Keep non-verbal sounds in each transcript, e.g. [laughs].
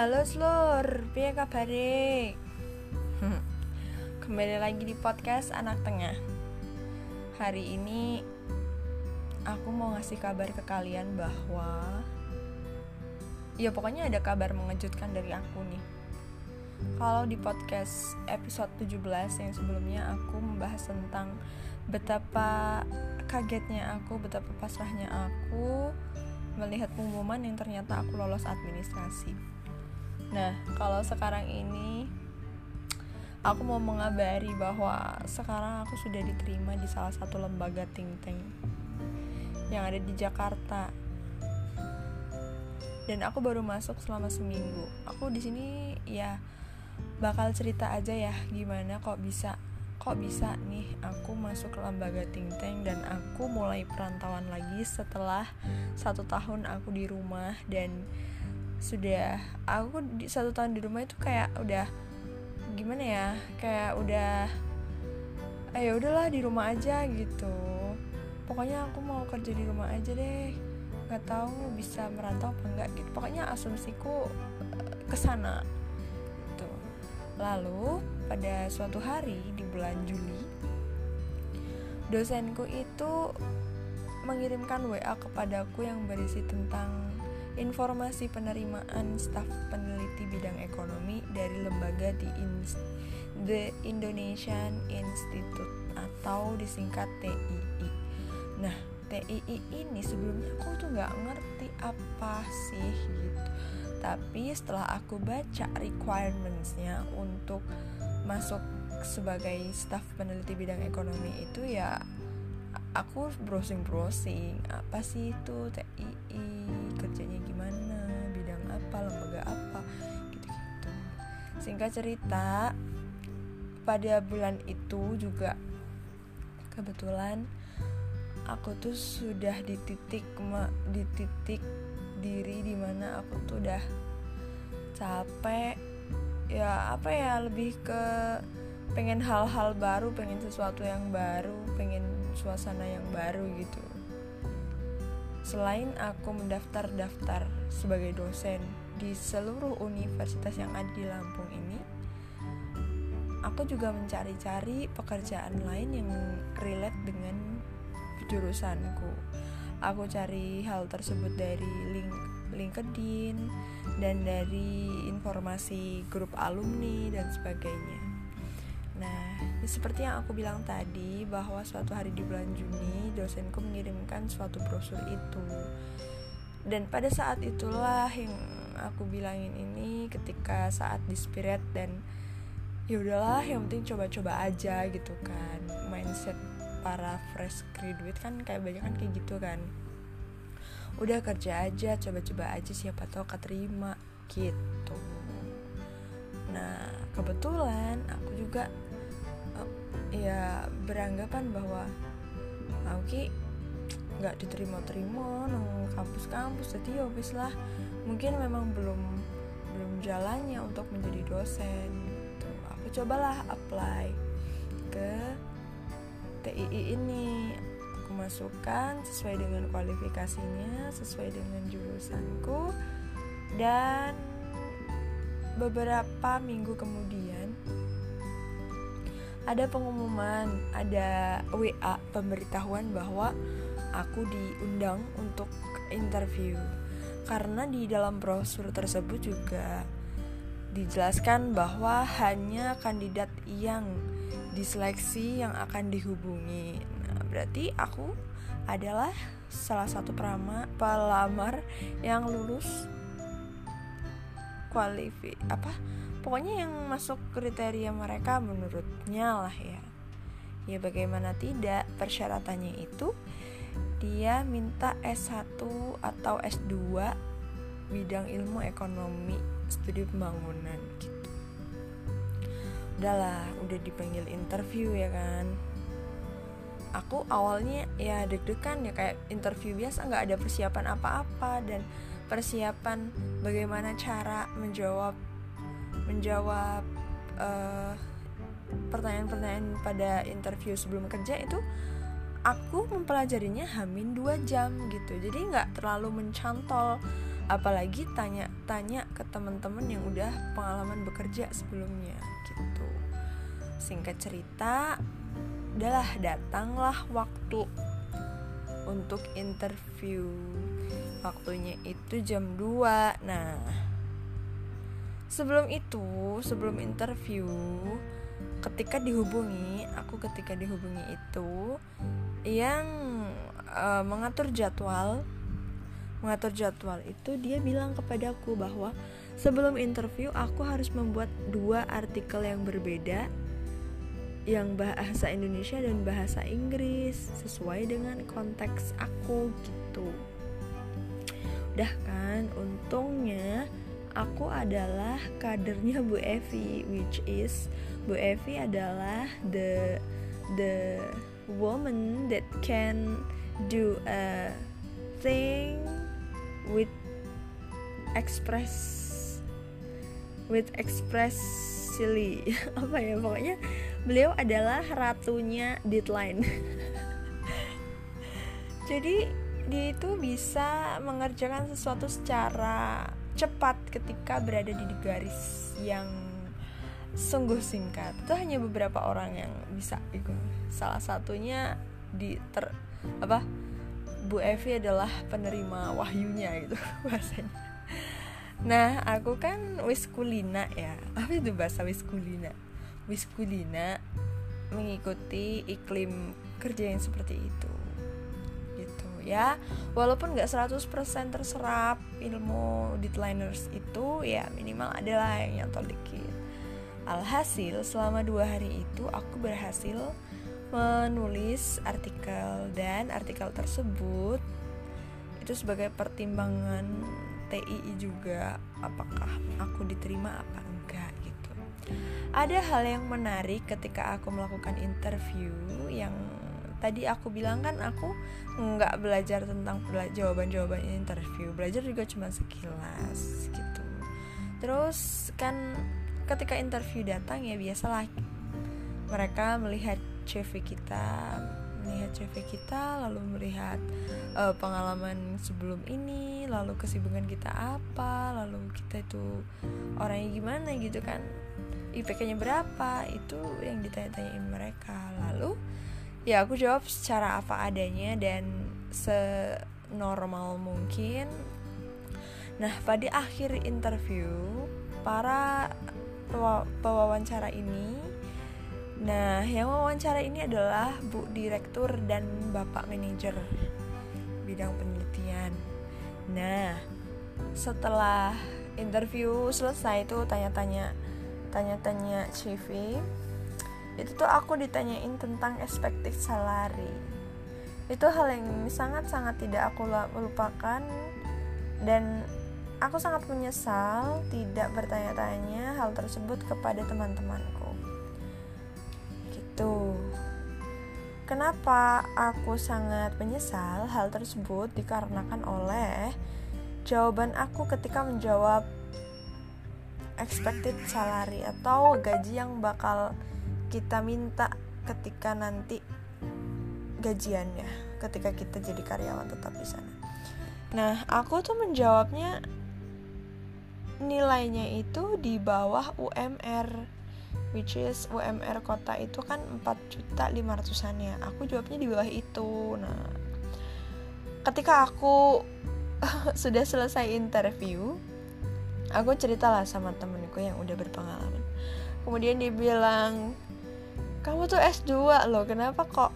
Halo Slur, piye kabare? [laughs] Kembali lagi di podcast Anak Tengah. Hari ini aku mau ngasih kabar ke kalian bahwa ya pokoknya ada kabar mengejutkan dari aku nih. Kalau di podcast episode 17 yang sebelumnya aku membahas tentang betapa kagetnya aku, betapa pasrahnya aku melihat pengumuman yang ternyata aku lolos administrasi. Nah, kalau sekarang ini aku mau mengabari bahwa sekarang aku sudah diterima di salah satu lembaga think tank yang ada di Jakarta. Dan aku baru masuk selama seminggu. Aku di sini ya bakal cerita aja ya gimana kok bisa kok bisa nih aku masuk ke lembaga think tank dan aku mulai perantauan lagi setelah satu tahun aku di rumah dan sudah aku di satu tahun di rumah itu kayak udah gimana ya kayak udah ayo eh, udahlah di rumah aja gitu. Pokoknya aku mau kerja di rumah aja deh. Nggak tahu bisa merantau apa enggak gitu. Pokoknya asumsiku eh, ke sana gitu. Lalu pada suatu hari di bulan Juli dosenku itu mengirimkan WA kepadaku yang berisi tentang informasi penerimaan staf peneliti bidang ekonomi dari lembaga di Inst The Indonesian Institute atau disingkat TII. Nah, TII ini sebelumnya aku tuh nggak ngerti apa sih gitu. Tapi setelah aku baca requirementsnya untuk masuk sebagai staf peneliti bidang ekonomi itu ya aku browsing browsing apa sih itu TII kerjanya lembaga apa gitu-gitu. Singkat cerita pada bulan itu juga kebetulan aku tuh sudah di titik di titik diri di mana aku tuh udah capek. Ya apa ya lebih ke pengen hal-hal baru pengen sesuatu yang baru pengen suasana yang baru gitu. Selain aku mendaftar-daftar sebagai dosen di seluruh universitas yang ada di Lampung ini, aku juga mencari-cari pekerjaan lain yang relate dengan jurusanku. Aku cari hal tersebut dari link LinkedIn dan dari informasi grup alumni dan sebagainya. Nah, seperti yang aku bilang tadi bahwa suatu hari di bulan Juni dosenku mengirimkan suatu brosur itu. Dan pada saat itulah yang aku bilangin ini ketika saat di spirit dan ya udahlah yang penting coba-coba aja gitu kan. Mindset para fresh graduate kan kayak banyak kan kayak gitu kan. Udah kerja aja, coba-coba aja siapa tahu keterima gitu. Nah, kebetulan aku juga ya beranggapan bahwa Auki nggak diterima-terima nang kampus-kampus jadi ya lah mungkin memang belum belum jalannya untuk menjadi dosen gitu. aku cobalah apply ke TII ini aku masukkan sesuai dengan kualifikasinya sesuai dengan jurusanku dan beberapa minggu kemudian ada pengumuman, ada WA pemberitahuan bahwa aku diundang untuk interview. Karena di dalam brosur tersebut juga dijelaskan bahwa hanya kandidat yang diseleksi yang akan dihubungi. Nah, berarti aku adalah salah satu perama, pelamar yang lulus kualifi apa pokoknya yang masuk kriteria mereka menurutnya lah ya ya bagaimana tidak persyaratannya itu dia minta S1 atau S2 bidang ilmu ekonomi studi pembangunan gitu. Udahlah udah dipanggil interview ya kan? Aku awalnya ya deg-degan ya. Kayak interview biasa nggak ada persiapan apa-apa dan persiapan bagaimana cara menjawab menjawab pertanyaan pertanyaan-pertanyaan pada interview sebelum kerja itu aku mempelajarinya hamin dua jam gitu. Jadi nggak terlalu mencantol. Apalagi tanya-tanya ke teman-teman yang udah pengalaman bekerja sebelumnya gitu. Singkat cerita adalah datanglah waktu untuk interview. Waktunya itu jam 2 nah sebelum itu sebelum interview ketika dihubungi aku ketika dihubungi itu yang uh, mengatur jadwal mengatur jadwal itu dia bilang kepadaku bahwa sebelum interview aku harus membuat dua artikel yang berbeda yang bahasa Indonesia dan bahasa Inggris sesuai dengan konteks aku gitu. Udah kan untungnya aku adalah kadernya Bu Evi which is Bu Evi adalah the the woman that can do a thing with express with expressly. [laughs] Apa ya pokoknya beliau adalah ratunya deadline. [laughs] Jadi dia itu bisa mengerjakan sesuatu secara cepat ketika berada di garis yang sungguh singkat. Itu hanya beberapa orang yang bisa itu salah satunya di ter apa Bu Evi adalah penerima wahyunya gitu [laughs] bahasanya. Nah aku kan wiskulina ya. Apa itu bahasa wiskulina? Wiskulina mengikuti iklim kerja yang seperti itu. Gitu ya. Walaupun nggak 100% terserap ilmu deadliners itu ya minimal adalah yang nyantol dikit alhasil selama dua hari itu aku berhasil menulis artikel dan artikel tersebut itu sebagai pertimbangan TII juga apakah aku diterima apa enggak gitu. Ada hal yang menarik ketika aku melakukan interview yang tadi aku bilang kan aku nggak belajar tentang jawaban-jawaban interview belajar juga cuma sekilas gitu. Terus kan ketika interview datang ya biasalah mereka melihat CV kita melihat CV kita lalu melihat uh, pengalaman sebelum ini lalu kesibukan kita apa lalu kita itu orangnya gimana gitu kan. IPK-nya berapa itu yang ditanya-tanyain mereka. Lalu ya aku jawab secara apa adanya dan senormal mungkin. Nah pada akhir interview para pewawancara ini. Nah yang wawancara ini adalah bu direktur dan bapak manajer bidang penelitian. Nah setelah interview selesai itu tanya-tanya tanya-tanya CV itu tuh aku ditanyain tentang expected salary. Itu hal yang sangat-sangat tidak aku lupakan. Dan aku sangat menyesal tidak bertanya-tanya hal tersebut kepada teman-temanku gitu kenapa aku sangat menyesal hal tersebut dikarenakan oleh jawaban aku ketika menjawab expected salary atau gaji yang bakal kita minta ketika nanti gajiannya ketika kita jadi karyawan tetap di sana. Nah, aku tuh menjawabnya nilainya itu di bawah UMR which is UMR kota itu kan 4 juta 500an ya. Aku jawabnya di bawah itu. Nah, ketika aku [laughs] sudah selesai interview, aku ceritalah sama temenku yang udah berpengalaman kemudian dia bilang kamu tuh S2 loh kenapa kok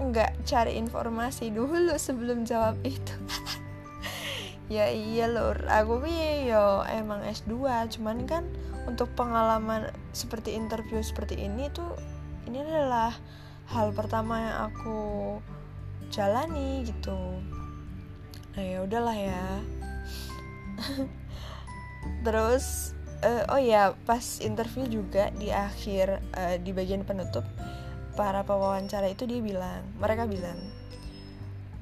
nggak cari informasi dulu sebelum jawab itu [laughs] ya iya lor aku yo emang S2 cuman kan untuk pengalaman seperti interview seperti ini tuh ini adalah hal pertama yang aku jalani gitu. Nah ya udahlah ya. [laughs] Terus uh, oh ya pas interview juga di akhir uh, di bagian penutup para pewawancara itu dia bilang mereka bilang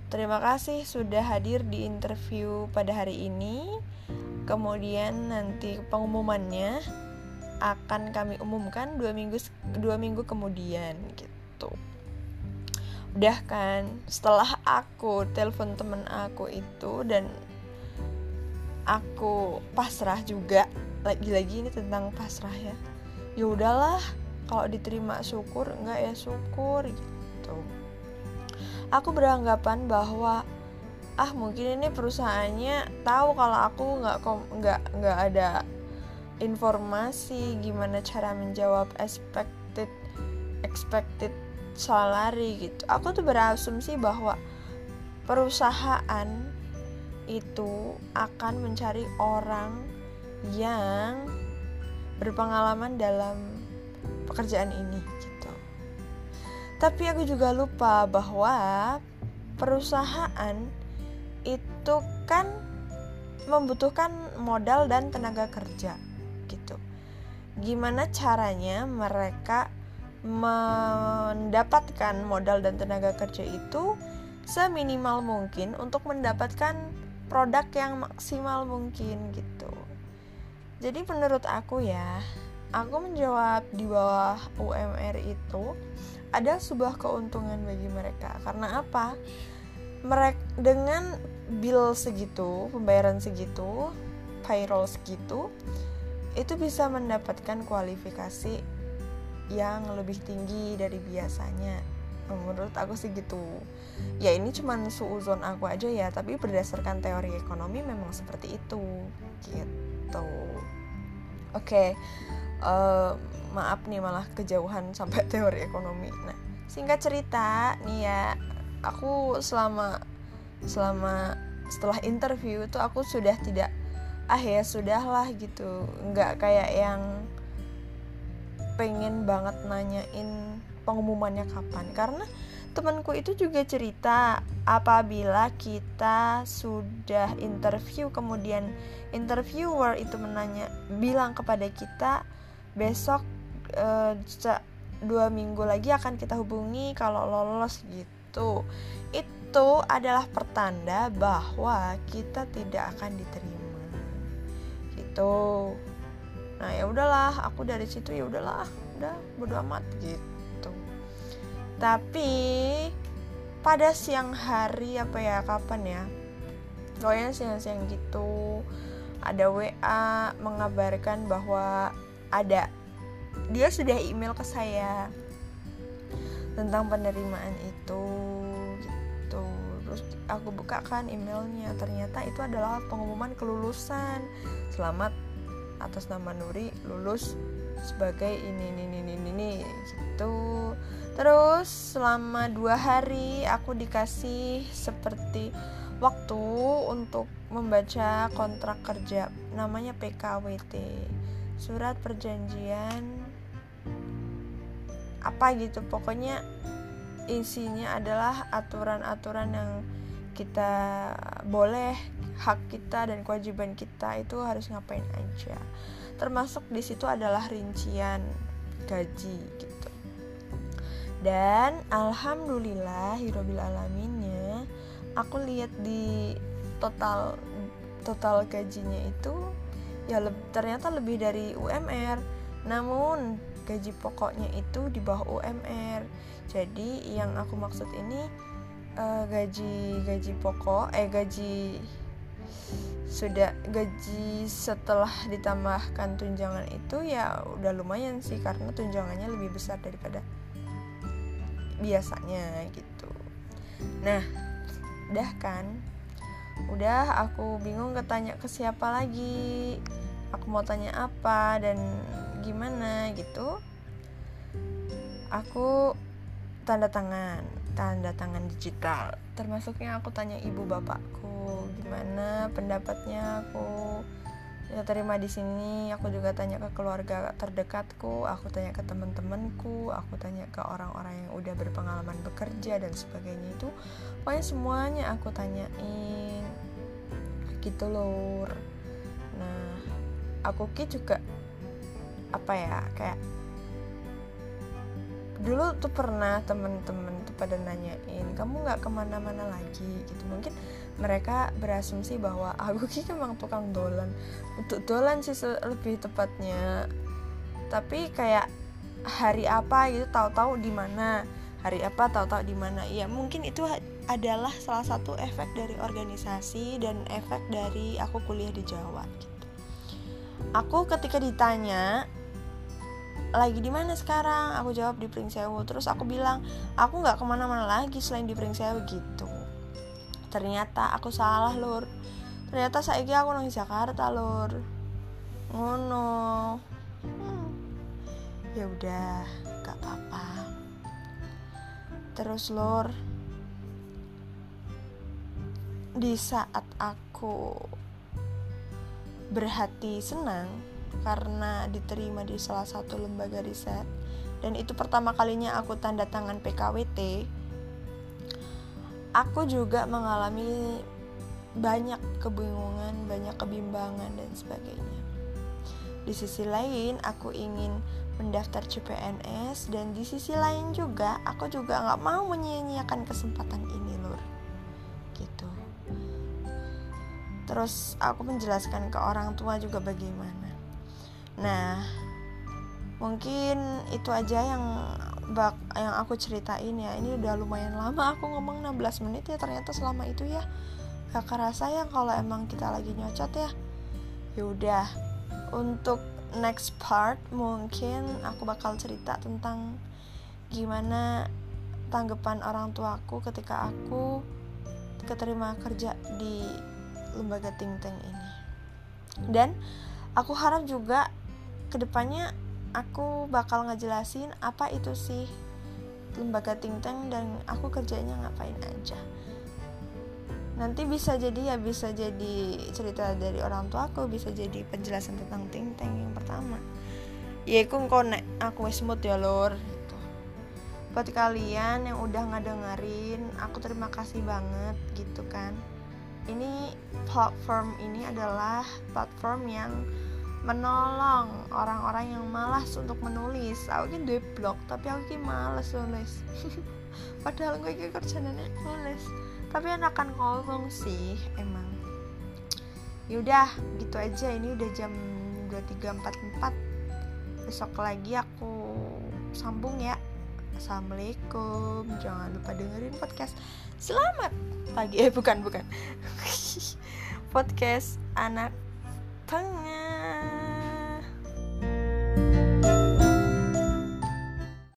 terima kasih sudah hadir di interview pada hari ini. Kemudian nanti pengumumannya akan kami umumkan dua minggu dua minggu kemudian gitu. Udah kan? Setelah aku telepon temen aku itu dan aku pasrah juga lagi-lagi ini tentang pasrah ya. Ya udahlah kalau diterima syukur enggak ya syukur gitu aku beranggapan bahwa ah mungkin ini perusahaannya tahu kalau aku nggak nggak nggak ada informasi gimana cara menjawab expected expected salary gitu. Aku tuh berasumsi bahwa perusahaan itu akan mencari orang yang berpengalaman dalam pekerjaan ini tapi aku juga lupa bahwa perusahaan itu kan membutuhkan modal dan tenaga kerja gitu. Gimana caranya mereka mendapatkan modal dan tenaga kerja itu seminimal mungkin untuk mendapatkan produk yang maksimal mungkin gitu. Jadi menurut aku ya, aku menjawab di bawah UMR itu ada sebuah keuntungan bagi mereka. Karena apa? Mereka dengan bill segitu, pembayaran segitu, payroll segitu, itu bisa mendapatkan kualifikasi yang lebih tinggi dari biasanya. Menurut aku sih gitu. Ya ini cuma suuzon aku aja ya, tapi berdasarkan teori ekonomi memang seperti itu. Gitu. Oke. Okay. Uh, maaf nih malah kejauhan sampai [laughs] teori ekonomi. Nah, singkat cerita nih ya, aku selama selama setelah interview itu aku sudah tidak ah ya sudahlah gitu nggak kayak yang pengen banget nanyain pengumumannya kapan karena temanku itu juga cerita apabila kita sudah interview kemudian interviewer itu menanya bilang kepada kita besok e, dua minggu lagi akan kita hubungi kalau lolos gitu. Itu adalah pertanda bahwa kita tidak akan diterima. Gitu. Nah ya udahlah aku dari situ ya udahlah udah bodo amat gitu. Tapi pada siang hari apa ya kapan ya? Pokoknya siang-siang gitu ada WA mengabarkan bahwa ada dia sudah email ke saya tentang penerimaan itu gitu. Terus aku buka kan emailnya ternyata itu adalah pengumuman kelulusan. Selamat atas nama Nuri lulus sebagai ini ini ini ini, ini gitu. Terus selama dua hari aku dikasih seperti waktu untuk membaca kontrak kerja namanya PKWT surat perjanjian apa gitu. Pokoknya isinya adalah aturan-aturan yang kita boleh hak kita dan kewajiban kita itu harus ngapain aja. Termasuk di situ adalah rincian gaji gitu. Dan alhamdulillah hirobil alaminnya aku lihat di total total gajinya itu ya le ternyata lebih dari UMR namun gaji pokoknya itu di bawah UMR jadi yang aku maksud ini uh, gaji gaji pokok eh gaji sudah gaji setelah ditambahkan tunjangan itu ya udah lumayan sih karena tunjangannya lebih besar daripada biasanya gitu. Nah udah kan udah aku bingung ketanya ke siapa lagi. Aku mau tanya apa dan gimana gitu. Aku tanda tangan tanda tangan digital. Termasuknya aku tanya ibu bapakku gimana pendapatnya aku? Ya terima di sini aku juga tanya ke keluarga terdekatku aku tanya ke teman-temanku aku tanya ke orang-orang yang udah berpengalaman bekerja dan sebagainya. Itu pokoknya semuanya aku tanyain gitu loh nah aku ki juga apa ya kayak dulu tuh pernah temen-temen tuh pada nanyain kamu nggak ke mana-mana lagi? Gitu. Mungkin mereka berasumsi bahwa [laughs] aku ki emang tukang dolan. Untuk dolan sih lebih tepatnya. Tapi kayak hari apa gitu tahu-tahu di mana hari apa tahu-tahu di mana. Ya mungkin itu adalah salah satu efek dari organisasi dan efek dari aku kuliah di Jawa gitu. Aku ketika ditanya lagi di mana sekarang? Aku jawab di Pringsewu terus aku bilang aku nggak ke mana-mana lagi selain di Pringsewu gitu. Ternyata aku salah lur. Ternyata saya aku nang Jakarta lur. Ngono. Hmm. ya udah gak apa-apa terus lur di saat aku berhati senang karena diterima di salah satu lembaga riset dan itu pertama kalinya aku tanda tangan PKWT aku juga mengalami banyak kebingungan, banyak kebimbangan dan sebagainya. Di sisi lain, aku ingin mendaftar CPNS dan di sisi lain juga aku juga nggak mau menyia-nyiakan kesempatan ini lur. Gitu. Terus aku menjelaskan ke orang tua juga bagaimana. Nah mungkin itu aja yang bak yang aku ceritain ya. Ini udah lumayan lama aku ngomong 16 menit ya ternyata selama itu ya. Gak kerasa ya kalau emang kita lagi nyocot ya. Yaudah untuk next part mungkin aku bakal cerita tentang gimana tanggapan orang tuaku ketika aku keterima kerja di lembaga think tank ini. Dan aku harap juga ke depannya aku bakal ngejelasin apa itu sih lembaga think tank dan aku kerjanya ngapain aja. Nanti bisa jadi ya bisa jadi cerita dari orang tua aku bisa jadi penjelasan tentang ting yang pertama. Ya aku konek aku smooth ya lor gitu. buat kalian yang udah ngadengerin aku terima kasih banget gitu kan. Ini platform ini adalah platform yang menolong orang-orang yang malas untuk menulis. Aku kan dua blog tapi aku kan malas nulis. [laughs] Padahal gue kerjanya nulis. Tapi enakan ngomong sih emang. Yaudah gitu aja. Ini udah jam 23.44 besok lagi aku sambung ya. Assalamualaikum. Jangan lupa dengerin podcast selamat pagi. Eh bukan bukan. [laughs] Podcast anak tengah